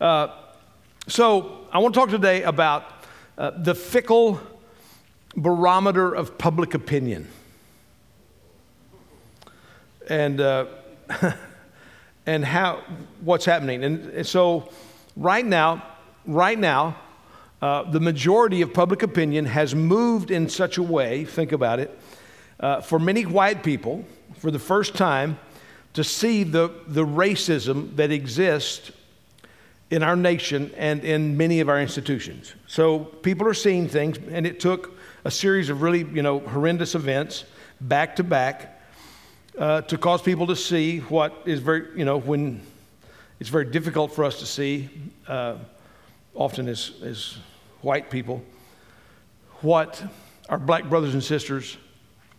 Uh, so, I want to talk today about uh, the fickle barometer of public opinion. And, uh, and how, what's happening. And, and so, right now, right now, uh, the majority of public opinion has moved in such a way, think about it, uh, for many white people, for the first time, to see the, the racism that exists in our nation and in many of our institutions. So people are seeing things, and it took a series of really, you know, horrendous events back to back uh, to cause people to see what is very, you know, when it's very difficult for us to see, uh, often as, as white people, what our black brothers and sisters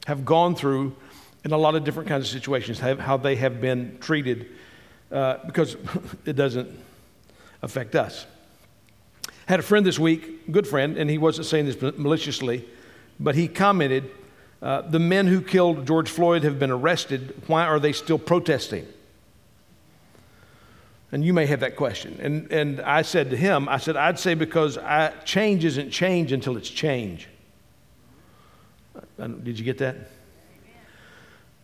have gone through in a lot of different kinds of situations, how they have been treated, uh, because it doesn't affect us. Had a friend this week, good friend, and he wasn't saying this maliciously, but he commented, uh, The men who killed George Floyd have been arrested. Why are they still protesting? And you may have that question. And, and I said to him, I said, I'd say because I, change isn't change until it's change. Did you get that?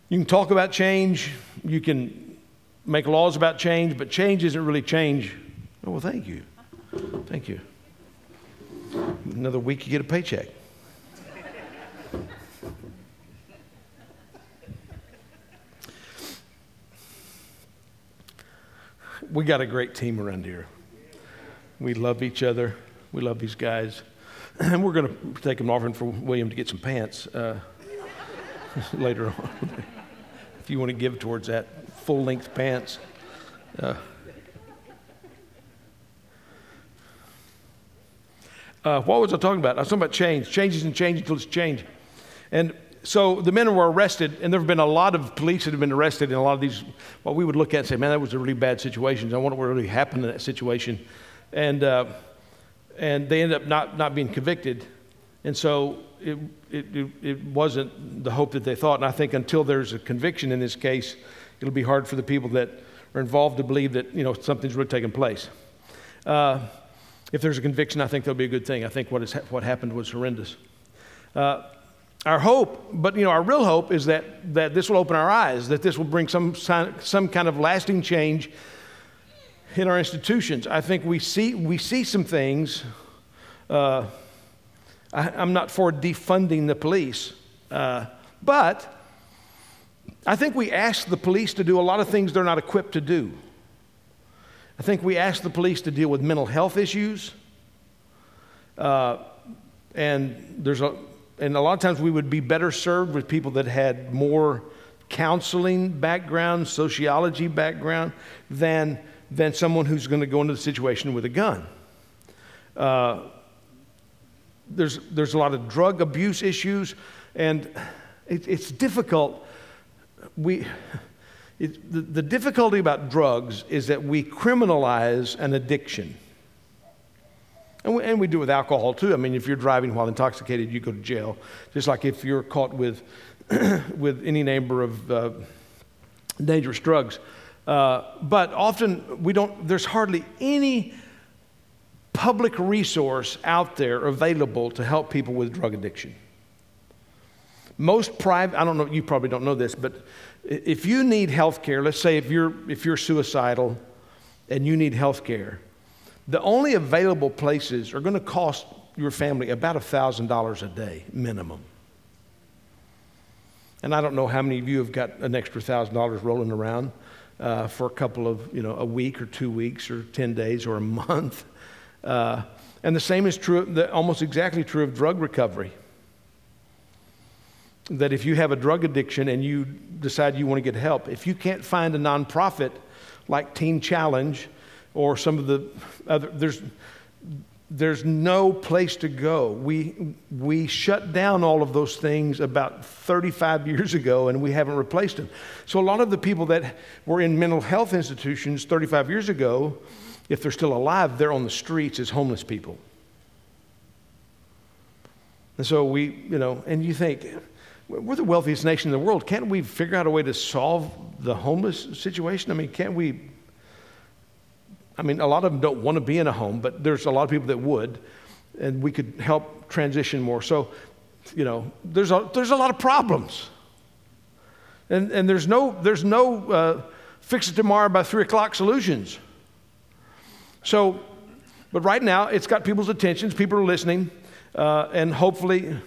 You can talk about change, you can make laws about change, but change isn't really change. Oh, well, thank you. Thank you. Another week, you get a paycheck. we got a great team around here. We love each other. We love these guys. And we're going to take an offering for William to get some pants uh, later on if you want to give towards that full length pants. Uh, uh, what was I talking about? I was talking about change. Change isn't change until it's change. And so the men were arrested, and there have been a lot of police that have been arrested in a lot of these, what we would look at and say, man, that was a really bad situation. I wonder what really happened in that situation. And, uh, and they ended up not, not being convicted. And so it, it, it, wasn't the hope that they thought. And I think until there's a conviction in this case, it'll be hard for the people that are involved to believe that you know something's really taken place. Uh, if there's a conviction, I think that'll be a good thing. I think what, is, what happened was horrendous. Uh, our hope, but you know, our real hope is that, that this will open our eyes, that this will bring some, some kind of lasting change in our institutions. I think we see, we see some things. Uh, I, am not for defunding the police, uh, but I think we ask the police to do a lot of things they're not equipped to do. I think we ask the police to deal with mental health issues. Uh, and there's a, and a lot of times we would be better served with people that had more counseling background, sociology background, than, than someone who's going to go into the situation with a gun. Uh, there's, there's a lot of drug abuse issues, and it, it's difficult. We, it, the, the difficulty about drugs is that we criminalize an addiction. And we, and we do with alcohol too. I mean, if you're driving while intoxicated, you go to jail. Just like if you're caught with, with any number of uh, dangerous drugs. Uh, but often we don't, there's hardly any public resource out there available to help people with drug addiction. Most private, I don't know, you probably don't know this, but if you need health care, let's say if you're, if you're suicidal and you need health care, the only available places are going to cost your family about $1,000 a day minimum. And I don't know how many of you have got an extra $1,000 rolling around uh, for a couple of, you know, a week or two weeks or 10 days or a month. Uh, and the same is true, almost exactly true of drug recovery. That if you have a drug addiction and you decide you want to get help, if you can't find a nonprofit like Teen Challenge or some of the other, there's, there's no place to go. We, we shut down all of those things about 35 years ago and we haven't replaced them. So, a lot of the people that were in mental health institutions 35 years ago if they're still alive, they're on the streets as homeless people. And so we, you know, and you think, we're the wealthiest nation in the world. Can't we figure out a way to solve the homeless situation? I mean, can't we I mean, a lot of them don't want to be in a home, but there's a lot of people that would, and we could help transition more. So, you know, there's a, there's a lot of problems. And, and there's no, there's no uh, fix it tomorrow by three o'clock solutions. So, but right now, it's got people's attentions, people are listening, uh, and hopefully,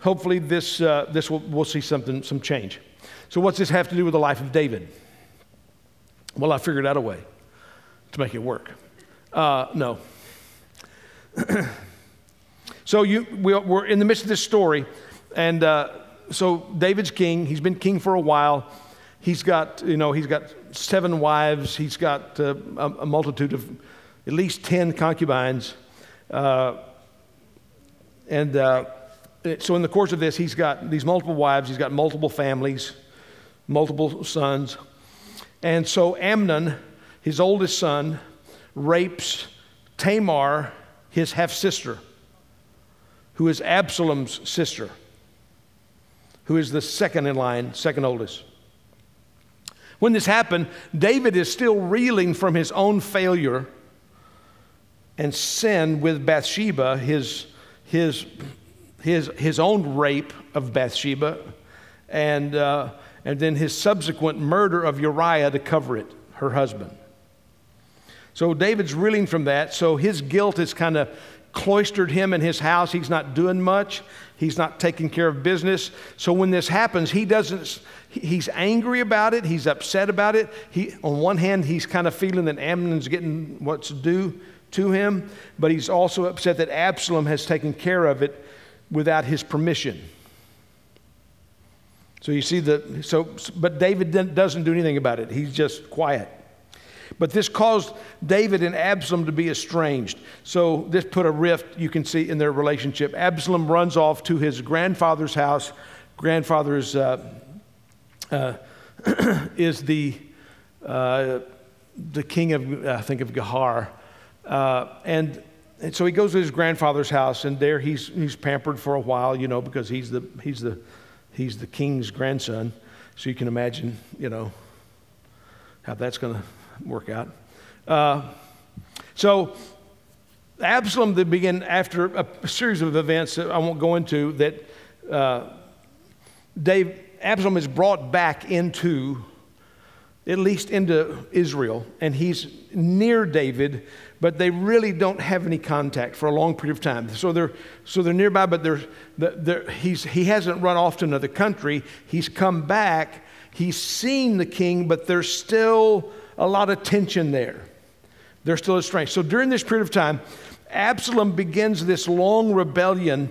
hopefully this, uh, this will, we'll see something, some change. So, what's this have to do with the life of David? Well, I figured out a way to make it work. Uh, no. so you, we, are in the midst of this story, and uh, so David's king. He's been king for a while. He's got, you know, he's got seven wives. He's got uh, a, a, multitude of at least ten concubines, uh, and uh, Eh, so in the course of this, he's got these multiple wives. He's got multiple families, multiple sons, and so Amnon, his oldest son, rapes Tamar, his half sister, who is Absalom's sister, who is the second in line, second oldest. When this happened, David is still reeling from his own failure and sin with Bathsheba, his, his, his, his own rape of Bathsheba, and, uh, and then his subsequent murder of Uriah to cover it, her husband. So David's reeling from that. So his guilt has kind of cloistered him in his house. He's not doing much. He's not taking care of business. So when this happens, he doesn't, he's angry about it. He's upset about it. He, on one hand, he's kind of feeling that Amnon's getting what's due to him, but he's also upset that Absalom has taken care of it without his permission. So you see the, so, but David doesn't do anything about it. He's just quiet. But this caused David and Absalom to be estranged. So this put a rift, you can see, in their relationship. Absalom runs off to his grandfather's house. Grandfather's uh, uh, is the, uh, the king of, I think, of Gahar. Uh, and, and so he goes to his grandfather's house, and there he's, he's pampered for a while, you know, because he's the, he's, the, he's the king's grandson. So you can imagine, you know, how that's going to work out. Uh, so Absalom then began after a series of events that I won't go into that uh, Dave, Absalom is brought back into at least into Israel, and he's near David, but they really don't have any contact for a long period of time. So they're, so they're nearby, but they're, they're, he's, he hasn't run off to another country. He's come back. He's seen the king, but there's still a lot of tension there. There's still a strength. So during this period of time, Absalom begins this long rebellion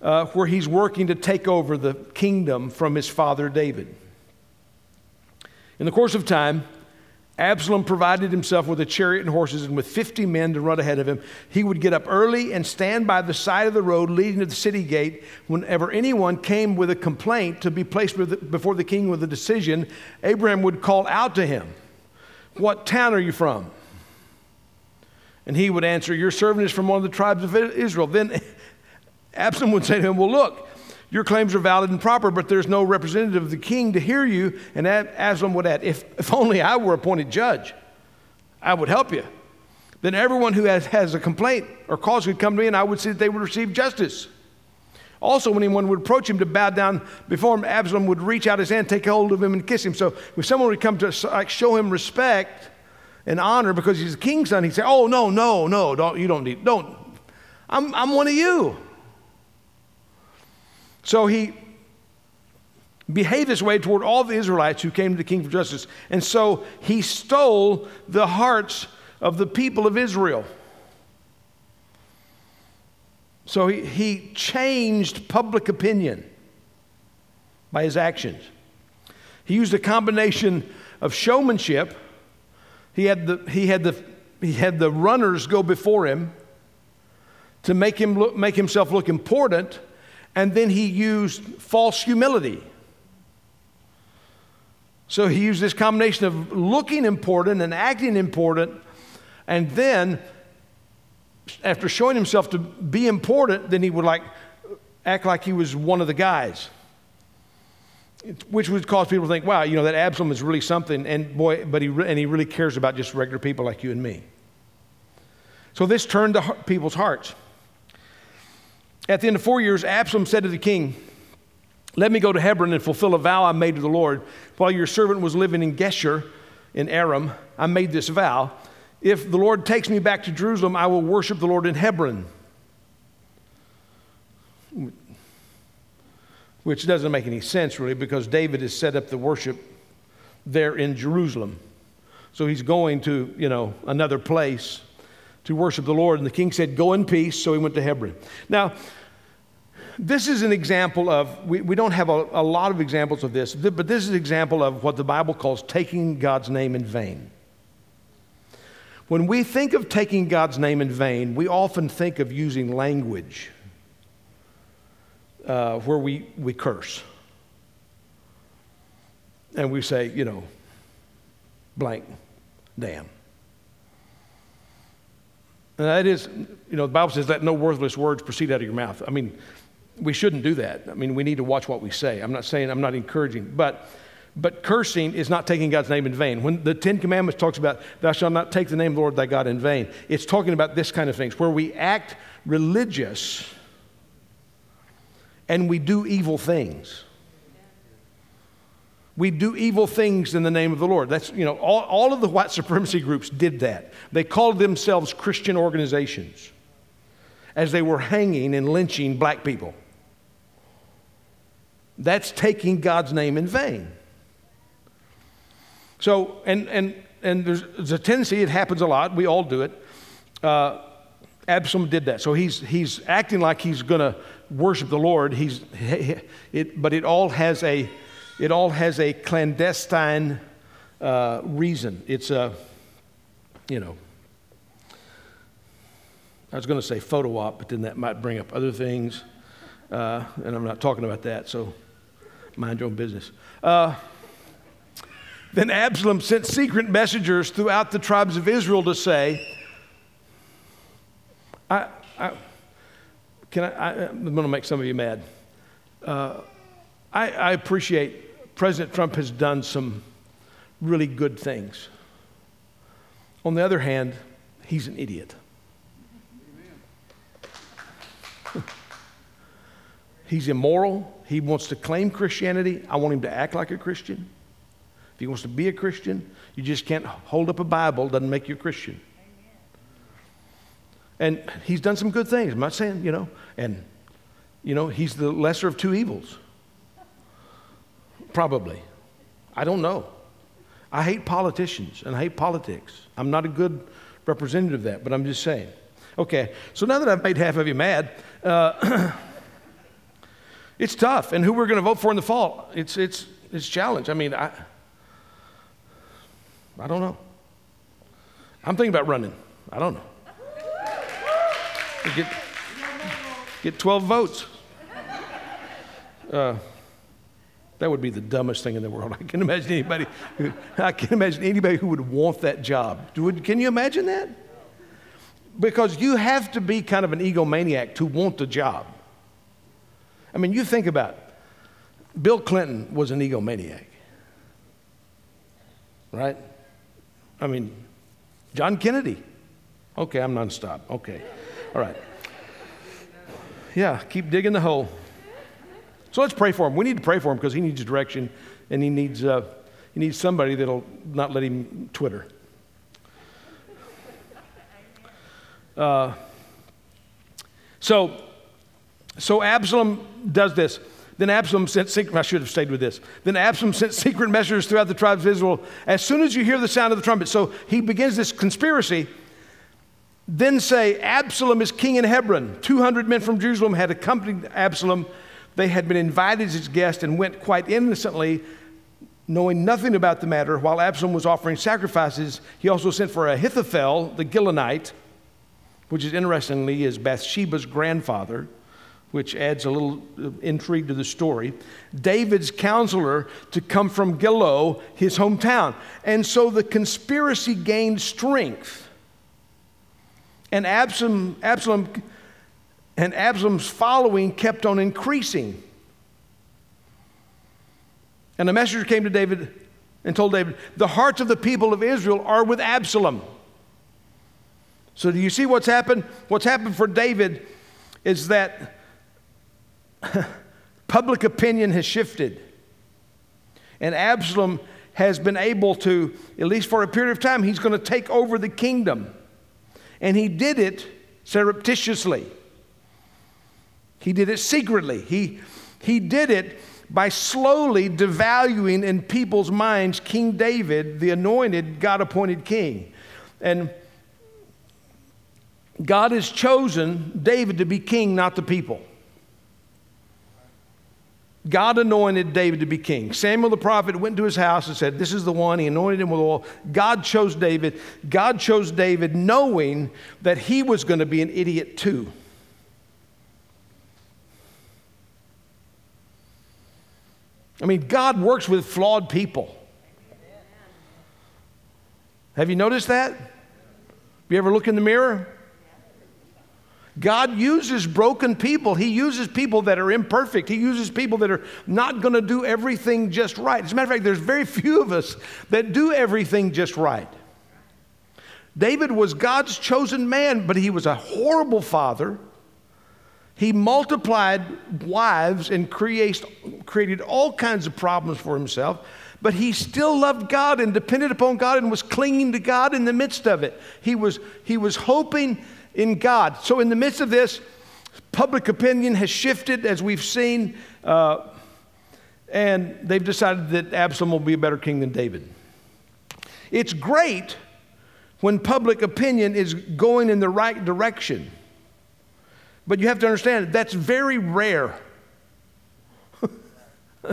uh, where he's working to take over the kingdom from his father David. In the course of time, Absalom provided himself with a chariot and horses and with 50 men to run ahead of him. He would get up early and stand by the side of the road leading to the city gate. Whenever anyone came with a complaint to be placed before the king with a decision, Abraham would call out to him. What town are you from? And he would answer, Your servant is from one of the tribes of Israel. Then Absalom would say to him, Well, look, your claims are valid and proper, but there's no representative of the king to hear you. And Absalom would add, If, if only I were appointed judge, I would help you. Then everyone who has, has a complaint or cause would come to me, and I would see that they would receive justice. Also, when anyone would approach him to bow down before him, Absalom would reach out his hand, take hold of him, and kiss him. So if someone would come to like, show him respect and honor because he's a king's son, he'd say, Oh, no, no, no, don't, you don't need, don't. I'm, I'm one of you. So he behaved this way toward all the Israelites who came to the king for justice. And so he stole the hearts of the people of Israel. So he, he changed public opinion by his actions. He used a combination of showmanship. He had the, he had the, he had the runners go before him to make, him look, make himself look important, and then he used false humility. So he used this combination of looking important and acting important, and then after showing himself to be important, then he would like act like he was one of the guys. which would cause people to think, wow, you know, that Absalom is really something, and boy, but he, and he really cares about just regular people like you and me. So this turned the people's hearts. At the end of four years, Absalom said to the king, Let me go to Hebron and fulfill a vow I made to the Lord. While your servant was living in Geshur in Aram, I made this vow. If the Lord takes me back to Jerusalem, I will worship the Lord in Hebron. Which doesn't make any sense, really, because David has set up the worship there in Jerusalem. So he's going to, you know, another place to worship the Lord. And the king said, Go in peace. So he went to Hebron. Now, this is an example of, we, we don't have a, a lot of examples of this, but this is an example of what the Bible calls taking God's name in vain. When we think of taking God's name in vain, we often think of using language uh, where we, we curse. And we say, you know, blank, damn. And that is, you know, the Bible says, let no worthless words proceed out of your mouth. I mean, we shouldn't do that. I mean, we need to watch what we say. I'm not saying, I'm not encouraging, but but cursing is not taking God's name in vain. When the Ten Commandments talks about, thou shalt not take the name of the Lord thy God in vain, it's talking about this kind of things, where we act religious and we do evil things. We do evil things in the name of the Lord. That's, you know, all, all of the white supremacy groups did that. They called themselves Christian organizations as they were hanging and lynching black people. That's taking God's name in vain. So, and, and, and there's, there's a tendency, it happens a lot, we all do it. Uh, Absalom did that. So he's, he's acting like he's going to worship the Lord. He's, it, but it all has a, it all has a clandestine uh, reason. It's a, you know, I was going to say photo op, but then that might bring up other things. Uh, and I'm not talking about that, so mind your own business. Uh, then Absalom sent secret messengers throughout the tribes of Israel to say, I, I can I, am going to make some of you mad. Uh, I, I appreciate President Trump has done some really good things. On the other hand, he's an idiot. He's immoral. He wants to claim Christianity. I want him to act like a Christian. If he wants to be a Christian, you just can't hold up a Bible, doesn't make you a Christian. And he's done some good things. I'm not saying, you know, and, you know, he's the lesser of two evils. Probably. I don't know. I hate politicians and I hate politics. I'm not a good representative of that, but I'm just saying. Okay, so now that I've made half of you mad, uh, it's tough. And who we're going to vote for in the fall, it's, it's, it's challenge. I mean, I, I don't know. I'm thinking about running. I don't know. Get, get 12 votes. Uh, that would be the dumbest thing in the world. I can imagine anybody. I can imagine anybody who would want that job. Can you imagine that? Because you have to be kind of an egomaniac to want the job. I mean, you think about it. Bill Clinton was an egomaniac, right? I mean, John Kennedy. Okay, I'm nonstop. Okay, all right. Yeah, keep digging the hole. So let's pray for him. We need to pray for him because he needs direction and he needs, uh, he needs somebody that'll not let him Twitter. Uh, so so Absalom does this. Then Absalom sent secret, I should have stayed with this. Then Absalom sent secret messengers throughout the tribes of Israel. As soon as you hear the sound of the trumpet, so he begins this conspiracy. Then say, Absalom is king in Hebron. 200 men from Jerusalem had accompanied Absalom. They had been invited as guests and went quite innocently, knowing nothing about the matter. While Absalom was offering sacrifices, he also sent for Ahithophel, the Gilonite, which is interestingly is Bathsheba's grandfather which adds a little uh, intrigue to the story, David's counselor to come from Gilo, his hometown. And so the conspiracy gained strength. And Absalom, Absalom and Absalom's following kept on increasing. And a messenger came to David and told David, The hearts of the people of Israel are with Absalom. So, do you see what's happened? What's happened for David is that public opinion has shifted. And Absalom has been able to, at least for a period of time, he's going to take over the kingdom. And he did it surreptitiously. He did it secretly. He, he did it by slowly devaluing in people's minds King David, the anointed, God appointed king. And God has chosen David to be king, not the people. God anointed David to be king. Samuel the prophet went to his house and said, This is the one. He anointed him with oil. God chose David. God chose David knowing that he was going to be an idiot too. I mean, God works with flawed people. Have you noticed that? Have you ever look in the mirror? God uses broken people. He uses people that are imperfect. He uses people that are not going to do everything just right. As a matter of fact, there's very few of us that do everything just right. David was God's chosen man, but he was a horrible father. He multiplied wives and creates, created all kinds of problems for himself, but he still loved God and depended upon God and was clinging to God in the midst of it. He was, he was hoping in God. So, in the midst of this, public opinion has shifted, as we've seen, uh, and they've decided that Absalom will be a better king than David. It's great when public opinion is going in the right direction, but you have to understand that's very rare.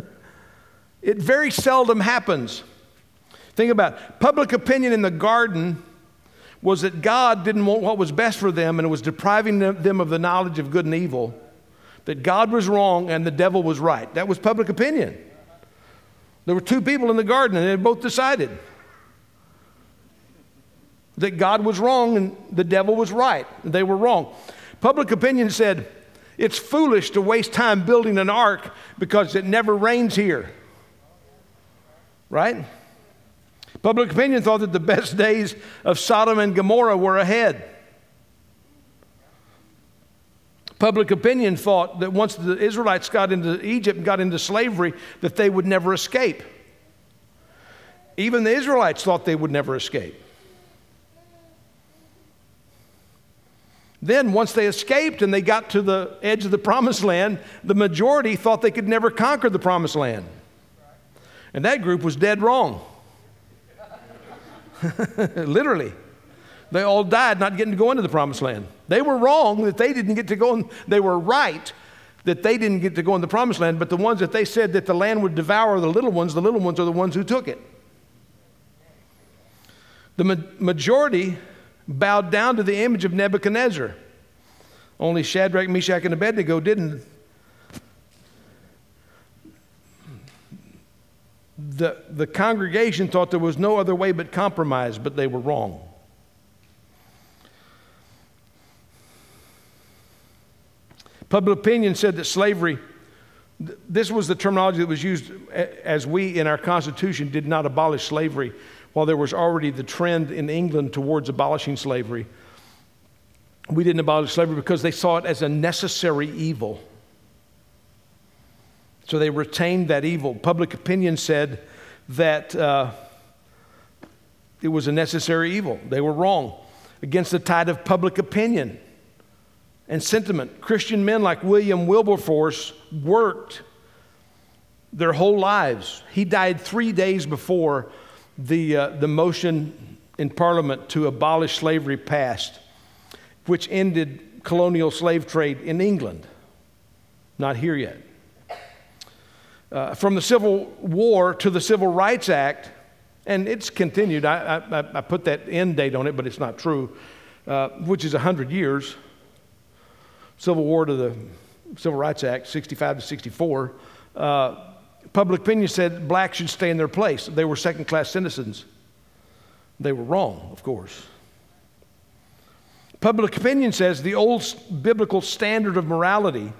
it very seldom happens. Think about it. public opinion in the garden was that God didn't want what was best for them and it was depriving them of the knowledge of good and evil, that God was wrong and the devil was right. That was public opinion. There were two people in the garden and they both decided that God was wrong and the devil was right. They were wrong. Public opinion said, it's foolish to waste time building an ark because it never rains here. Right? Public opinion thought that the best days of Sodom and Gomorrah were ahead. Public opinion thought that once the Israelites got into Egypt and got into slavery, that they would never escape. Even the Israelites thought they would never escape. Then, once they escaped and they got to the edge of the promised land, the majority thought they could never conquer the promised land. And that group was dead wrong. Literally. They all died not getting to go into the promised land. They were wrong that they didn't get to go, in, they were right that they didn't get to go in the promised land, but the ones that they said that the land would devour the little ones, the little ones are the ones who took it. The ma- majority bowed down to the image of Nebuchadnezzar. Only Shadrach, Meshach, and Abednego didn't. The, the congregation thought there was no other way but compromise, but they were wrong. Public opinion said that slavery, this was the terminology that was used as we in our Constitution did not abolish slavery, while there was already the trend in England towards abolishing slavery. We didn't abolish slavery because they saw it as a necessary evil. So they retained that evil. Public opinion said that uh, it was a necessary evil. They were wrong. Against the tide of public opinion and sentiment, Christian men like William Wilberforce worked their whole lives. He died three days before the, uh, the motion in Parliament to abolish slavery passed, which ended colonial slave trade in England. Not here yet. Uh, from the Civil War to the Civil Rights Act, and it's continued. I, I, I put that end date on it, but it's not true, uh, which is 100 years. Civil War to the Civil Rights Act, 65 to 64. Uh, public opinion said blacks should stay in their place. They were second class citizens. They were wrong, of course. Public opinion says the old biblical standard of morality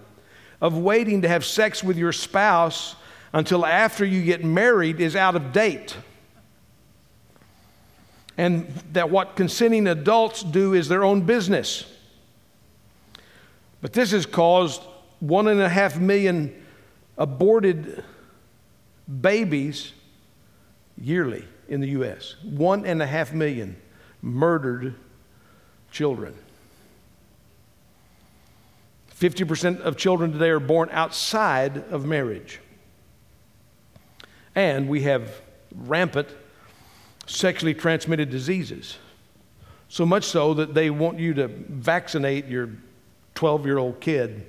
of waiting to have sex with your spouse until after you get married is out of date. And that what consenting adults do is their own business. But this has caused one and a half million aborted babies yearly in the U.S. One and a half million murdered children. 50% of children today are born outside of marriage. And we have rampant sexually transmitted diseases. So much so that they want you to vaccinate your 12 year old kid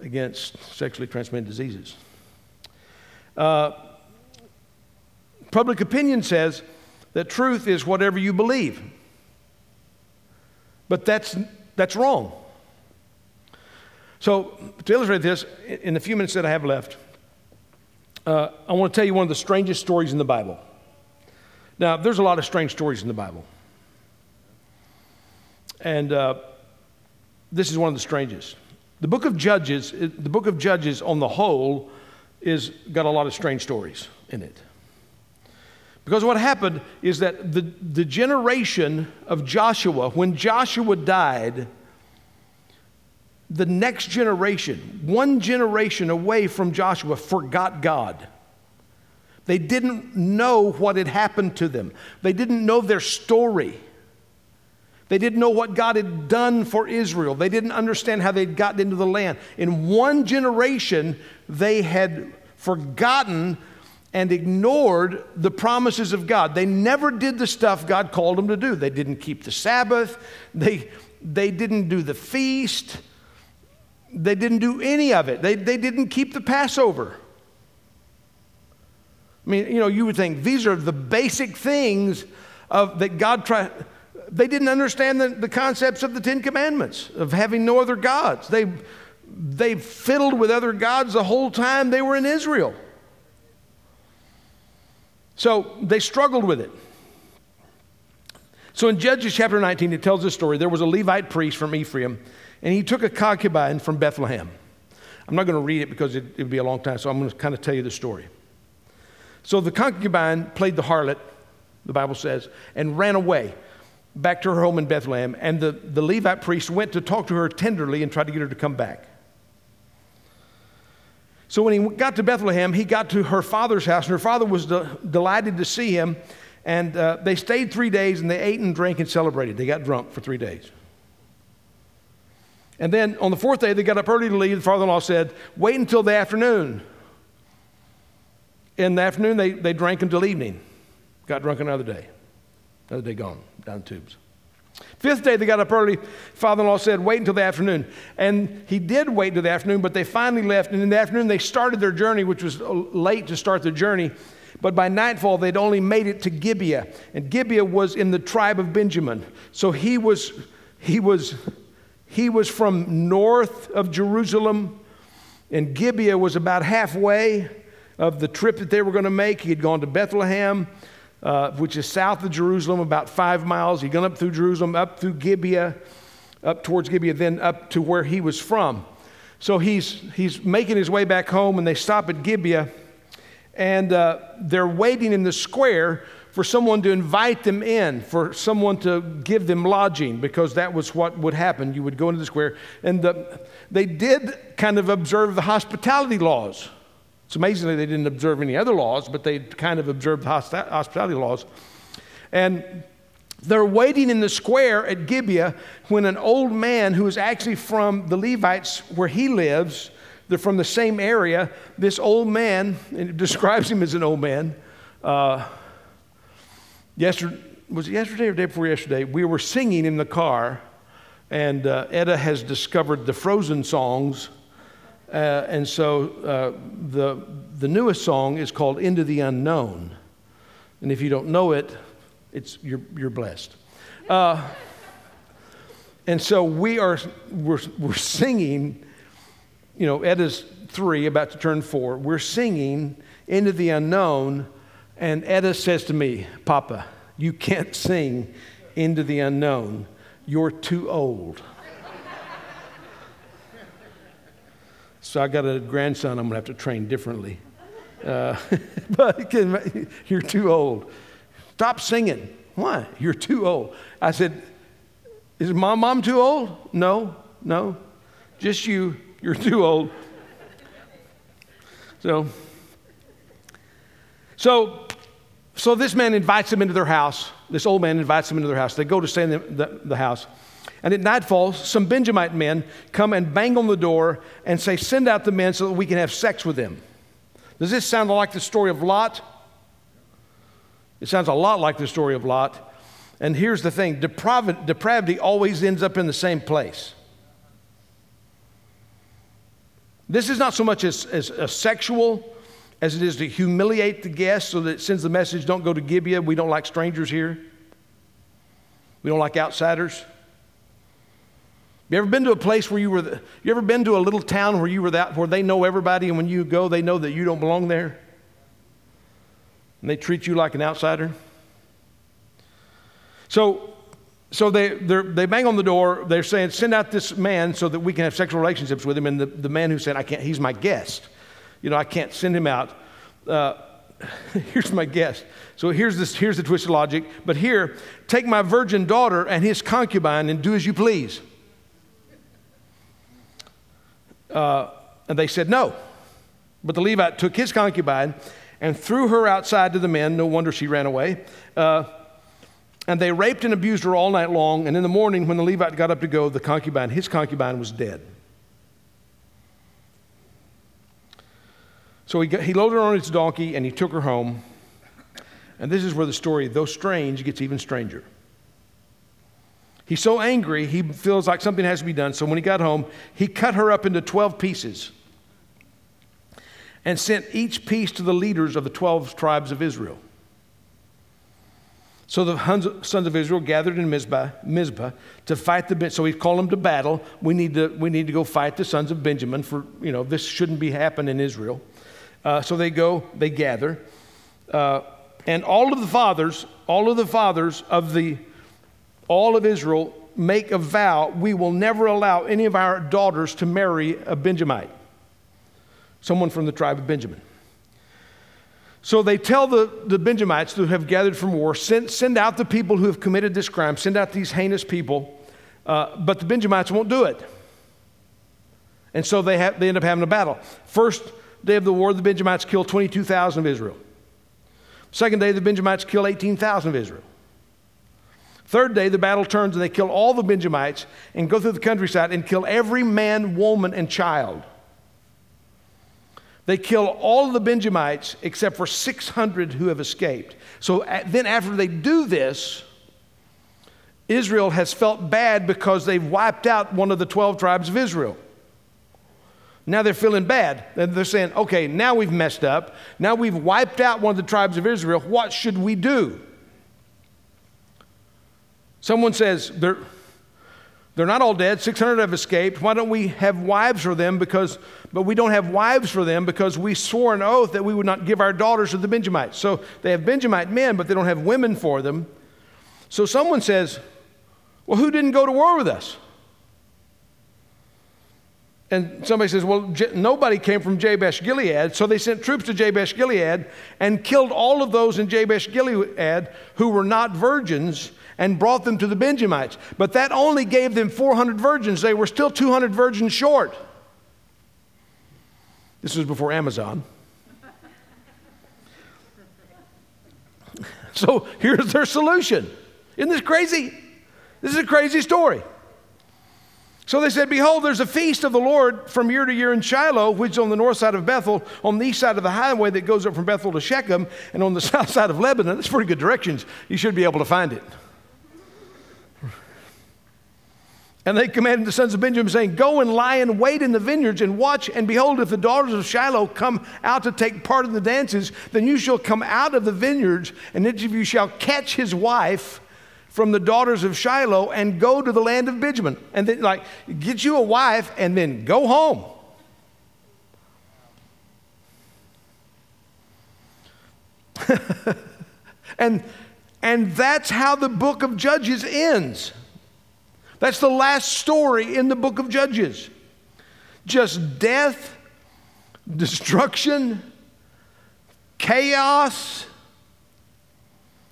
against sexually transmitted diseases. Uh, public opinion says that truth is whatever you believe. But that's, that's wrong. So, to illustrate this, in the few minutes that I have left, uh, I want to tell you one of the strangest stories in the Bible. Now, there's a lot of strange stories in the Bible. And uh, this is one of the strangest. The book of Judges, the book of Judges on the whole, is got a lot of strange stories in it. Because what happened is that the, the generation of Joshua, when Joshua died, the next generation, one generation away from Joshua, forgot God. They didn't know what had happened to them, they didn't know their story. They didn't know what God had done for Israel. They didn't understand how they'd gotten into the land. In one generation, they had forgotten and ignored the promises of God. They never did the stuff God called them to do. They didn't keep the Sabbath, they, they didn't do the feast, they didn't do any of it. They, they didn't keep the Passover. I mean, you know, you would think these are the basic things of, that God tried. They didn't understand the, the concepts of the Ten Commandments, of having no other gods. They, they fiddled with other gods the whole time they were in Israel. So they struggled with it. So in Judges chapter 19, it tells this story. There was a Levite priest from Ephraim, and he took a concubine from Bethlehem. I'm not going to read it because it would be a long time, so I'm going to kind of tell you the story. So the concubine played the harlot, the Bible says, and ran away back to her home in Bethlehem. And the, the Levite priest went to talk to her tenderly and tried to get her to come back. So when he got to Bethlehem, he got to her father's house, and her father was de- delighted to see him. And uh, they stayed three days and they ate and drank and celebrated. They got drunk for three days. And then on the fourth day, they got up early to leave. The father in law said, Wait until the afternoon. In the afternoon, they, they drank until evening. Got drunk another day. Another day gone, down the tubes. Fifth day, they got up early. Father in law said, Wait until the afternoon. And he did wait until the afternoon, but they finally left. And in the afternoon, they started their journey, which was uh, late to start their journey. But by nightfall, they'd only made it to Gibeah. And Gibeah was in the tribe of Benjamin. So he was, he was, he was from north of Jerusalem, and Gibeah was about halfway of the trip that they were going to make. He had gone to Bethlehem, uh, which is south of Jerusalem, about five miles. He'd gone up through Jerusalem, up through Gibeah, up towards Gibeah, then up to where he was from. So he's, he's making his way back home, and they stop at Gibeah, and uh, they're waiting in the square for someone to invite them in, for someone to give them lodging, because that was what would happen. You would go into the square, and the, they did kind of observe the hospitality laws. It's amazing that they didn't observe any other laws, but they kind of observed the hospitality laws. And they're waiting in the square at Gibeah when an old man who is actually from the Levites where he lives, they're from the same area. This old man, and it describes him as an old man. Uh, yesterday, was yesterday or day before yesterday? We were singing in the car, and uh, has discovered the Frozen songs uh, and so uh, the, the newest song is called Into the Unknown. And if you don't know it, it's, you're, you're blessed. Uh, and so we are we're, we're singing, you know, Ed is three, about to turn four. We're singing Into the Unknown. And Etta says to me, Papa, you can't sing Into the Unknown. You're too old. So I got a grandson I'm going to have to train differently. Uh, but you're too old. Stop singing. Why? You're too old. I said, Is my mom too old? No, no. Just you. You're too old. So, so, so this man invites them into their house. This old man invites them into their house. They go to stay in the, the, the house. And at nightfall, some Benjamite men come and bang on the door and say, Send out the men so that we can have sex with them. Does this sound like the story of Lot? It sounds a lot like the story of Lot. And here's the thing depravity always ends up in the same place. This is not so much as, as a sexual as it is to humiliate the guest so that it sends the message don't go to Gibeah. We don't like strangers here. We don't like outsiders. You ever been to a place where you were, the, you ever been to a little town where you were that, where they know everybody and when you go, they know that you don't belong there? And they treat you like an outsider? So, so they, they bang on the door. They're saying, send out this man so that we can have sexual relationships with him. And the, the man who said, I can't, he's my guest. You know, I can't send him out. Uh, here's my guess. So here's, this, here's the twisted logic. But here, take my virgin daughter and his concubine and do as you please. Uh, and they said no. But the Levite took his concubine and threw her outside to the men. No wonder she ran away. Uh, and they raped and abused her all night long. And in the morning, when the Levite got up to go, the concubine, his concubine, was dead. So he, got, he loaded her on his donkey and he took her home. And this is where the story, though strange, gets even stranger. He's so angry, he feels like something has to be done. So when he got home, he cut her up into 12 pieces and sent each piece to the leaders of the 12 tribes of Israel. So the sons of Israel gathered in Mizpah, Mizpah to fight the. So he called them to battle. We need to, we need to go fight the sons of Benjamin for, you know, this shouldn't be happening in Israel. Uh, so they go, they gather. Uh, and all of the fathers, all of the fathers of the all of Israel make a vow we will never allow any of our daughters to marry a Benjamite, someone from the tribe of Benjamin. So they tell the, the Benjamites who have gathered from war send, send out the people who have committed this crime, send out these heinous people, uh, but the Benjamites won't do it. And so they, have, they end up having a battle. First day of the war, the Benjamites kill 22,000 of Israel. Second day, the Benjamites kill 18,000 of Israel. Third day, the battle turns and they kill all the Benjamites and go through the countryside and kill every man, woman, and child. They kill all of the Benjamites except for 600 who have escaped. So then, after they do this, Israel has felt bad because they've wiped out one of the 12 tribes of Israel. Now they're feeling bad. They're saying, okay, now we've messed up. Now we've wiped out one of the tribes of Israel. What should we do? Someone says, they're, they're not all dead. 600 have escaped. Why don't we have wives for them? Because, but we don't have wives for them because we swore an oath that we would not give our daughters to the Benjamites. So they have Benjamite men, but they don't have women for them. So someone says, Well, who didn't go to war with us? And somebody says, Well, J- nobody came from Jabesh Gilead. So they sent troops to Jabesh Gilead and killed all of those in Jabesh Gilead who were not virgins and brought them to the Benjamites. But that only gave them 400 virgins. They were still 200 virgins short. This was before Amazon. So here's their solution. Isn't this crazy? This is a crazy story. So they said, Behold, there's a feast of the Lord from year to year in Shiloh, which is on the north side of Bethel, on the east side of the highway that goes up from Bethel to Shechem, and on the south side of Lebanon. That's pretty good directions. You should be able to find it. And they commanded the sons of Benjamin, saying, Go and lie in wait in the vineyards and watch. And behold, if the daughters of Shiloh come out to take part in the dances, then you shall come out of the vineyards, and each of you shall catch his wife from the daughters of Shiloh and go to the land of Benjamin. And then, like, get you a wife and then go home. and, and that's how the book of Judges ends. That's the last story in the book of Judges. Just death destruction, chaos.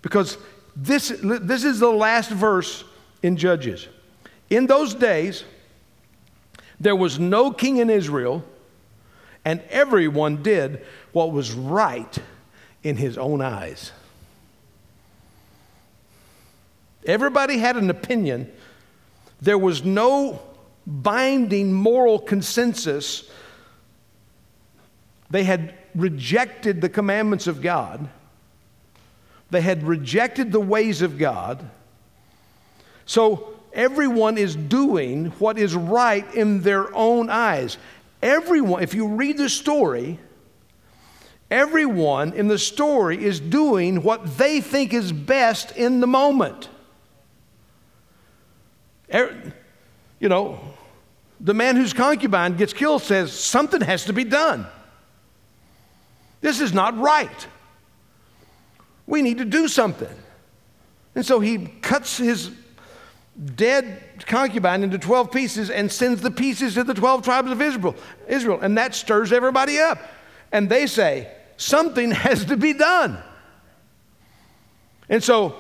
Because this, this is the last verse in Judges. In those days, there was no king in Israel, and everyone did what was right in his own eyes. Everybody had an opinion. There was no binding moral consensus. They had rejected the commandments of God, they had rejected the ways of God. So everyone is doing what is right in their own eyes. Everyone, if you read the story, everyone in the story is doing what they think is best in the moment. Er, you know, the man whose concubine gets killed says, Something has to be done. This is not right. We need to do something. And so he cuts his dead concubine into 12 pieces and sends the pieces to the 12 tribes of Israel. Israel and that stirs everybody up. And they say, something has to be done. And so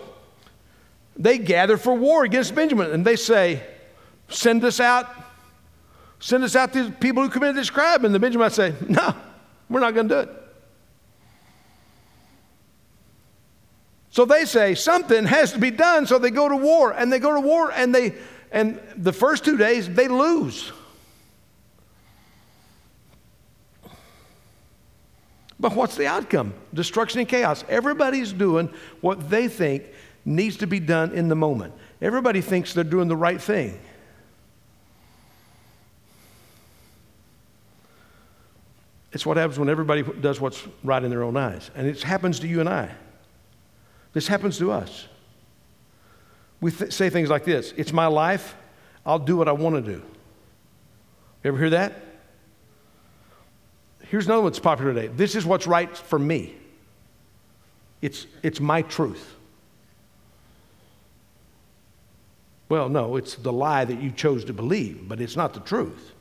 they gather for war against Benjamin and they say, send us out, send us out to the people who committed this crime. And the Benjamites say, no, we're not going to do it. So they say something has to be done. So they go to war and they go to war and they, and the first two days they lose. But what's the outcome? Destruction and chaos. Everybody's doing what they think needs to be done in the moment. Everybody thinks they're doing the right thing. It's what happens when everybody does what's right in their own eyes. And it happens to you and I. This happens to us. We th- say things like this It's my life, I'll do what I want to do. You ever hear that? Here's another one that's popular today. This is what's right for me. It's, it's my truth. Well, no, it's the lie that you chose to believe, but it's not the truth.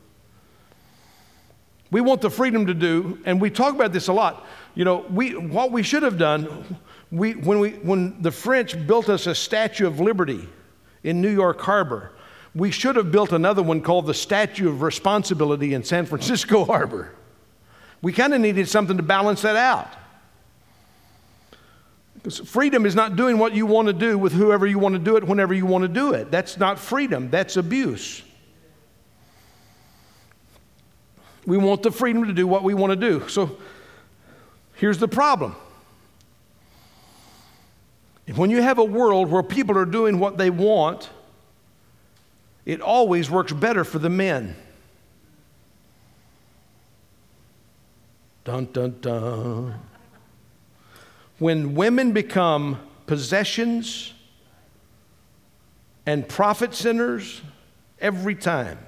We want the freedom to do, and we talk about this a lot. You know, we, what we should have done, we, when, we, when the French built us a Statue of Liberty in New York Harbor, we should have built another one called the Statue of Responsibility in San Francisco Harbor. We kind of needed something to balance that out. Because freedom is not doing what you want to do with whoever you want to do it whenever you want to do it. That's not freedom, that's abuse. We want the freedom to do what we want to do. So here's the problem. When you have a world where people are doing what they want, it always works better for the men. Dun, dun, dun. When women become possessions and profit centers, every time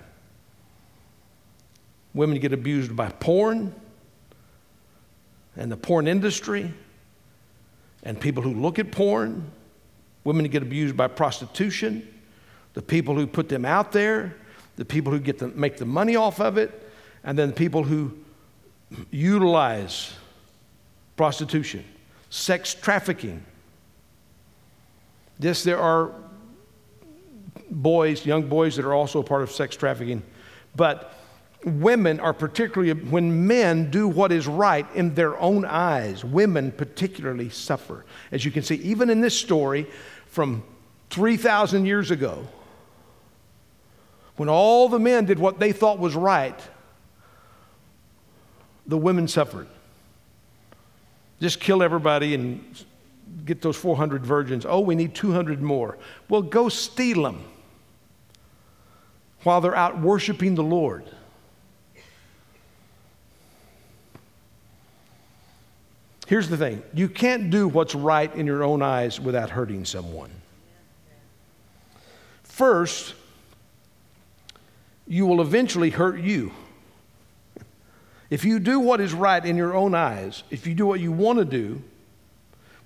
Women get abused by porn and the porn industry and people who look at porn. Women who get abused by prostitution, the people who put them out there, the people who get the, make the money off of it, and then the people who utilize prostitution, sex trafficking. Yes, there are boys, young boys that are also a part of sex trafficking, but women are particularly, when men do what is right in their own eyes, women particularly suffer. As you can see, even in this story from 3,000 years ago, when all the men did what they thought was right, the women suffered. Just kill everybody and get those 400 virgins. Oh, we need 200 more. Well, go steal them while they're out worshiping the Lord. Here's the thing you can't do what's right in your own eyes without hurting someone. First, you will eventually hurt you. If you do what is right in your own eyes, if you do what you want to do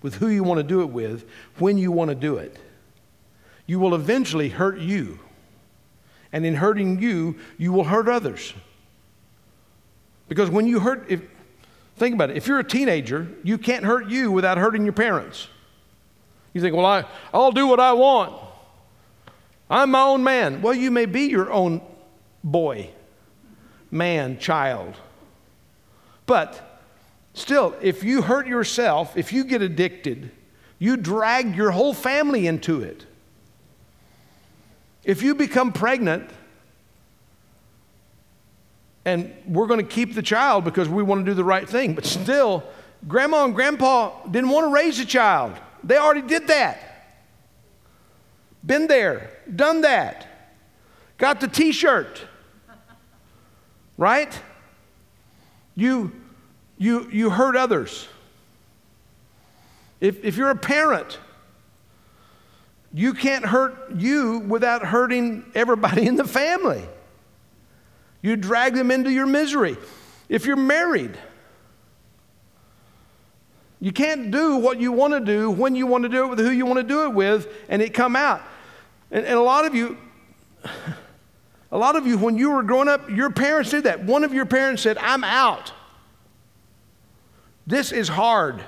with who you want to do it with, when you want to do it, you will eventually hurt you. And in hurting you, you will hurt others. Because when you hurt, if, think about it, if you're a teenager, you can't hurt you without hurting your parents. You think, well, I, I'll do what I want. I'm my own man. Well, you may be your own boy, man, child. But still, if you hurt yourself, if you get addicted, you drag your whole family into it. If you become pregnant, and we're going to keep the child because we want to do the right thing, but still, grandma and grandpa didn't want to raise a child. They already did that. Been there, done that. Got the t shirt. Right? You, you, you hurt others. If, if you're a parent, you can't hurt you without hurting everybody in the family. You drag them into your misery. If you're married, you can't do what you want to do when you want to do it with who you want to do it with and it come out. And, and a lot of you, a lot of you, when you were growing up, your parents did that. One of your parents said, I'm out. This is hard.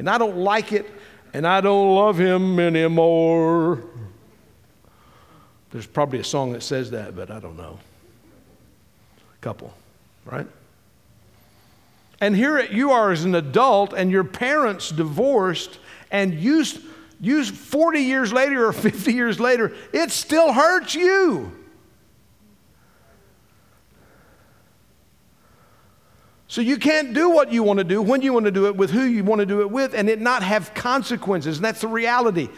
And I don't like it, and I don't love him anymore. There's probably a song that says that, but I don't know. Couple, right? And here you are as an adult, and your parents divorced, and you, you 40 years later or 50 years later, it still hurts you. So you can't do what you want to do when you want to do it with who you want to do it with and it not have consequences. And that's the reality.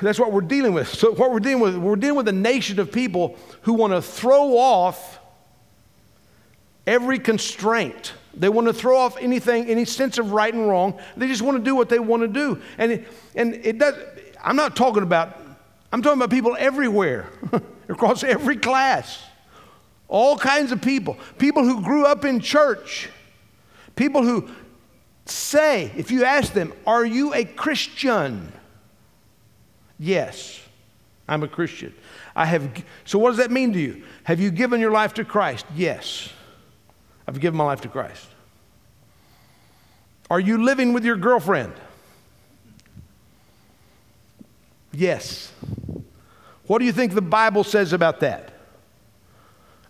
That's what we're dealing with. So what we're dealing with, we're dealing with a nation of people who want to throw off every constraint. They want to throw off anything, any sense of right and wrong. They just want to do what they want to do. And it, and it does, I'm not talking about, I'm talking about people everywhere, across every class. All kinds of people. People who grew up in church. People who say, if you ask them, Are you a Christian? Yes, I'm a Christian. I have, so what does that mean to you? Have you given your life to Christ? Yes, I've given my life to Christ. Are you living with your girlfriend? Yes. What do you think the Bible says about that?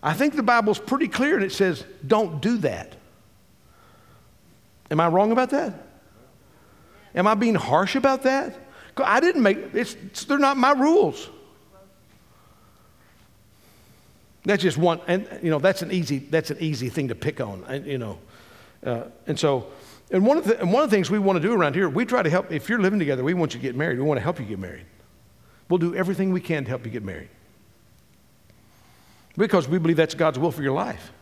I think the Bible's pretty clear and it says, don't do that. Am I wrong about that? Am I being harsh about that? I didn't make it's, they're not my rules. That's just one, and you know that's an easy that's an easy thing to pick on, and, you know, uh, and so and one of the and one of the things we want to do around here, we try to help. If you're living together, we want you to get married. We want to help you get married. We'll do everything we can to help you get married. Because we believe that's God's will for your life.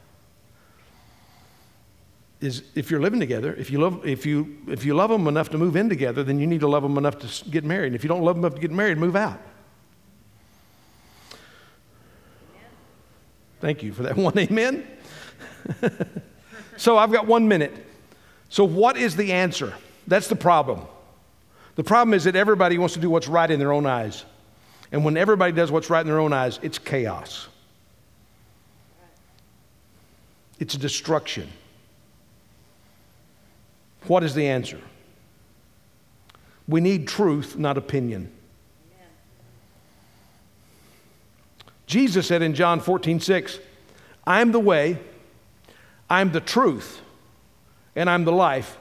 Is if you're living together, if you love, if you if you love them enough to move in together, then you need to love them enough to get married. And if you don't love them enough to get married, move out. Thank you for that one amen. so I've got one minute. So, what is the answer? That's the problem. The problem is that everybody wants to do what's right in their own eyes. And when everybody does what's right in their own eyes, it's chaos. It's destruction. What is the answer? We need truth, not opinion. Jesus said in John 14, 6, I am the way, I am the truth, and I'm the life.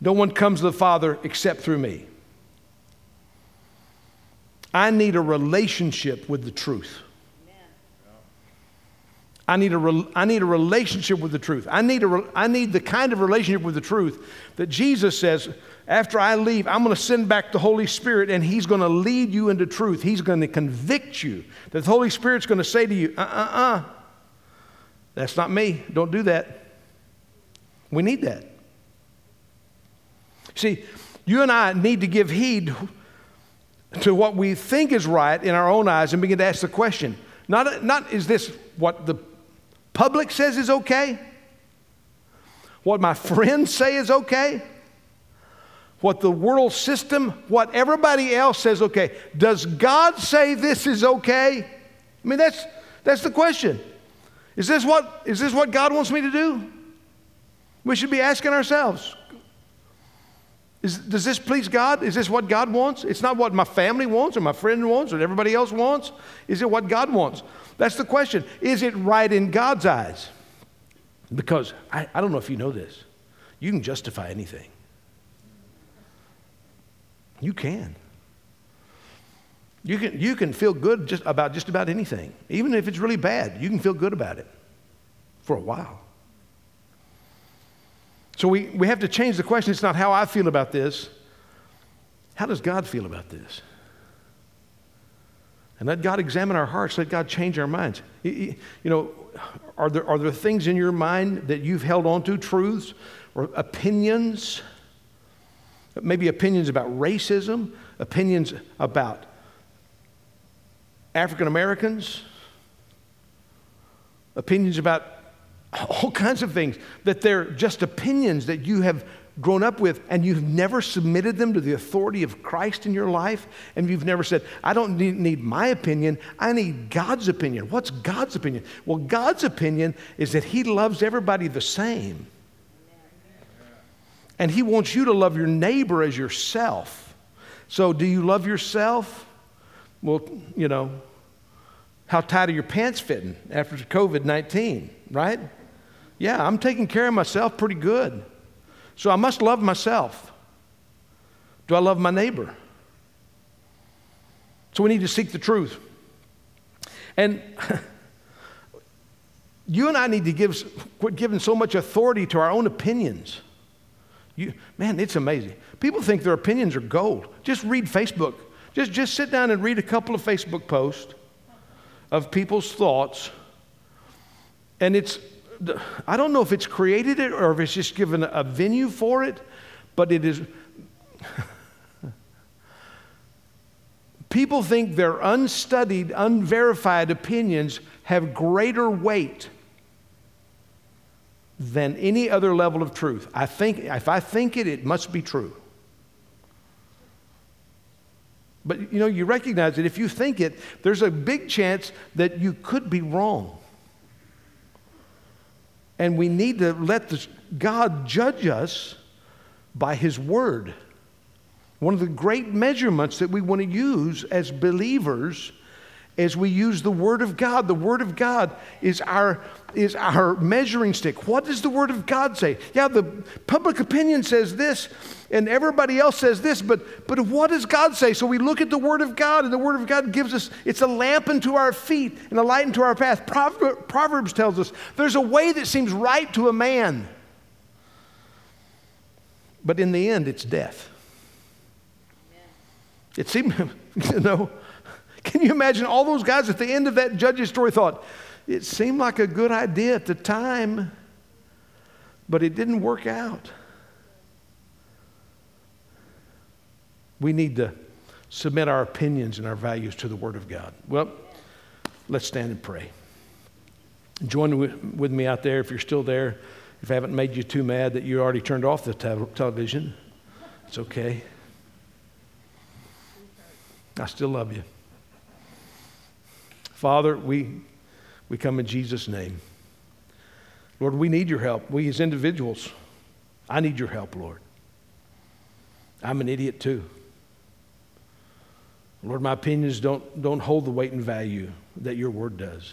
No one comes to the Father except through me. I need a relationship with the truth. I need, a re- I need a relationship with the truth. I need, a re- I need the kind of relationship with the truth that Jesus says, after I leave, I'm going to send back the Holy Spirit and He's going to lead you into truth. He's going to convict you. That the Holy Spirit's going to say to you, uh uh uh, that's not me. Don't do that. We need that. See, you and I need to give heed to what we think is right in our own eyes and begin to ask the question not, not is this what the public says is okay, what my friends say is okay, what the world system, what everybody else says okay. Does God say this is okay? I mean, that's, that's the question. Is this what, is this what God wants me to do? We should be asking ourselves is, Does this please God? Is this what God wants? It's not what my family wants or my friend wants or everybody else wants. Is it what God wants? That's the question. Is it right in God's eyes? Because I, I don't know if you know this, you can justify anything. You can. You can, you can feel good just about just about anything. Even if it's really bad, you can feel good about it for a while. So we, we have to change the question. It's not how I feel about this. How does God feel about this? And let God examine our hearts. Let God change our minds. You know, are there, are there things in your mind that you've held on to, truths or opinions? Maybe opinions about racism, opinions about African Americans, opinions about all kinds of things, that they're just opinions that you have grown up with and you've never submitted them to the authority of Christ in your life, and you've never said, I don't need, my opinion, I need God's opinion. What's God's opinion? Well, God's opinion is that He loves everybody the same. And He wants you to love your neighbor as yourself. So, do you love yourself? Well, you know, how tight are your pants fitting after COVID 19, right? Yeah, I'm taking care of myself pretty good. So I must love myself. Do I love my neighbor? So we need to seek the truth. And you and I need to give, quit giving so much authority to our own opinions. You, man, it's amazing. People think their opinions are gold. Just read Facebook. Just, just sit down and read a couple of Facebook posts of people's thoughts. And it's, I don't know if it's created it or if it's just given a venue for it, but it is. People think their unstudied, unverified opinions have greater weight than any other level of truth. I think, if I think it, it must be true. But you know, you recognize that if you think it, there's a big chance that you could be wrong. And we need to let this, God judge us by His Word. One of the great measurements that we want to use as believers as we use the Word of God. The Word of God is our, is our measuring stick. What does the Word of God say? Yeah, the public opinion says this, and everybody else says this, but, but what does God say? So we look at the Word of God, and the Word of God gives us, it's a lamp unto our feet and a light unto our path. Proverbs tells us there's a way that seems right to a man, but in the end, it's death. It seems, you know, can you imagine all those guys at the end of that judge's story thought, it seemed like a good idea at the time, but it didn't work out. We need to submit our opinions and our values to the Word of God. Well, let's stand and pray. Join with me out there if you're still there. If I haven't made you too mad that you already turned off the television, it's okay. I still love you. Father, we, we come in Jesus' name. Lord, we need your help. We as individuals, I need your help, Lord. I'm an idiot too. Lord, my opinions don't, don't hold the weight and value that your word does.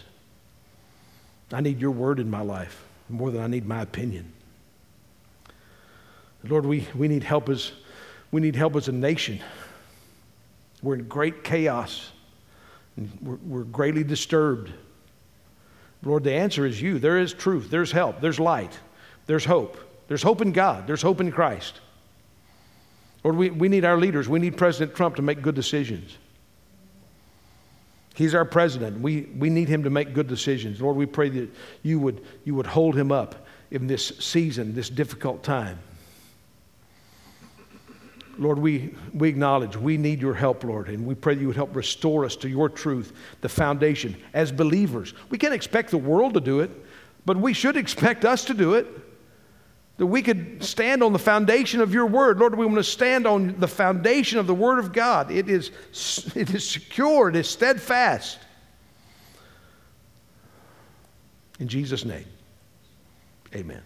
I need your word in my life more than I need my opinion. Lord, we, we need help as we need help as a nation. We're in great chaos. We're, we're greatly disturbed. Lord, the answer is you. There is truth, there's help, there's light, there's hope. There's hope in God, there's hope in Christ. Lord, we, we need our leaders. We need President Trump to make good decisions. He's our president. We, we need him to make good decisions. Lord, we pray that you would, you would hold him up in this season, this difficult time. Lord, we, we acknowledge we need your help, Lord, and we pray that you would help restore us to your truth, the foundation. As believers, we can't expect the world to do it, but we should expect us to do it. That we could stand on the foundation of your word. Lord, we want to stand on the foundation of the word of God. It is, it is secure, it is steadfast. In Jesus' name, amen.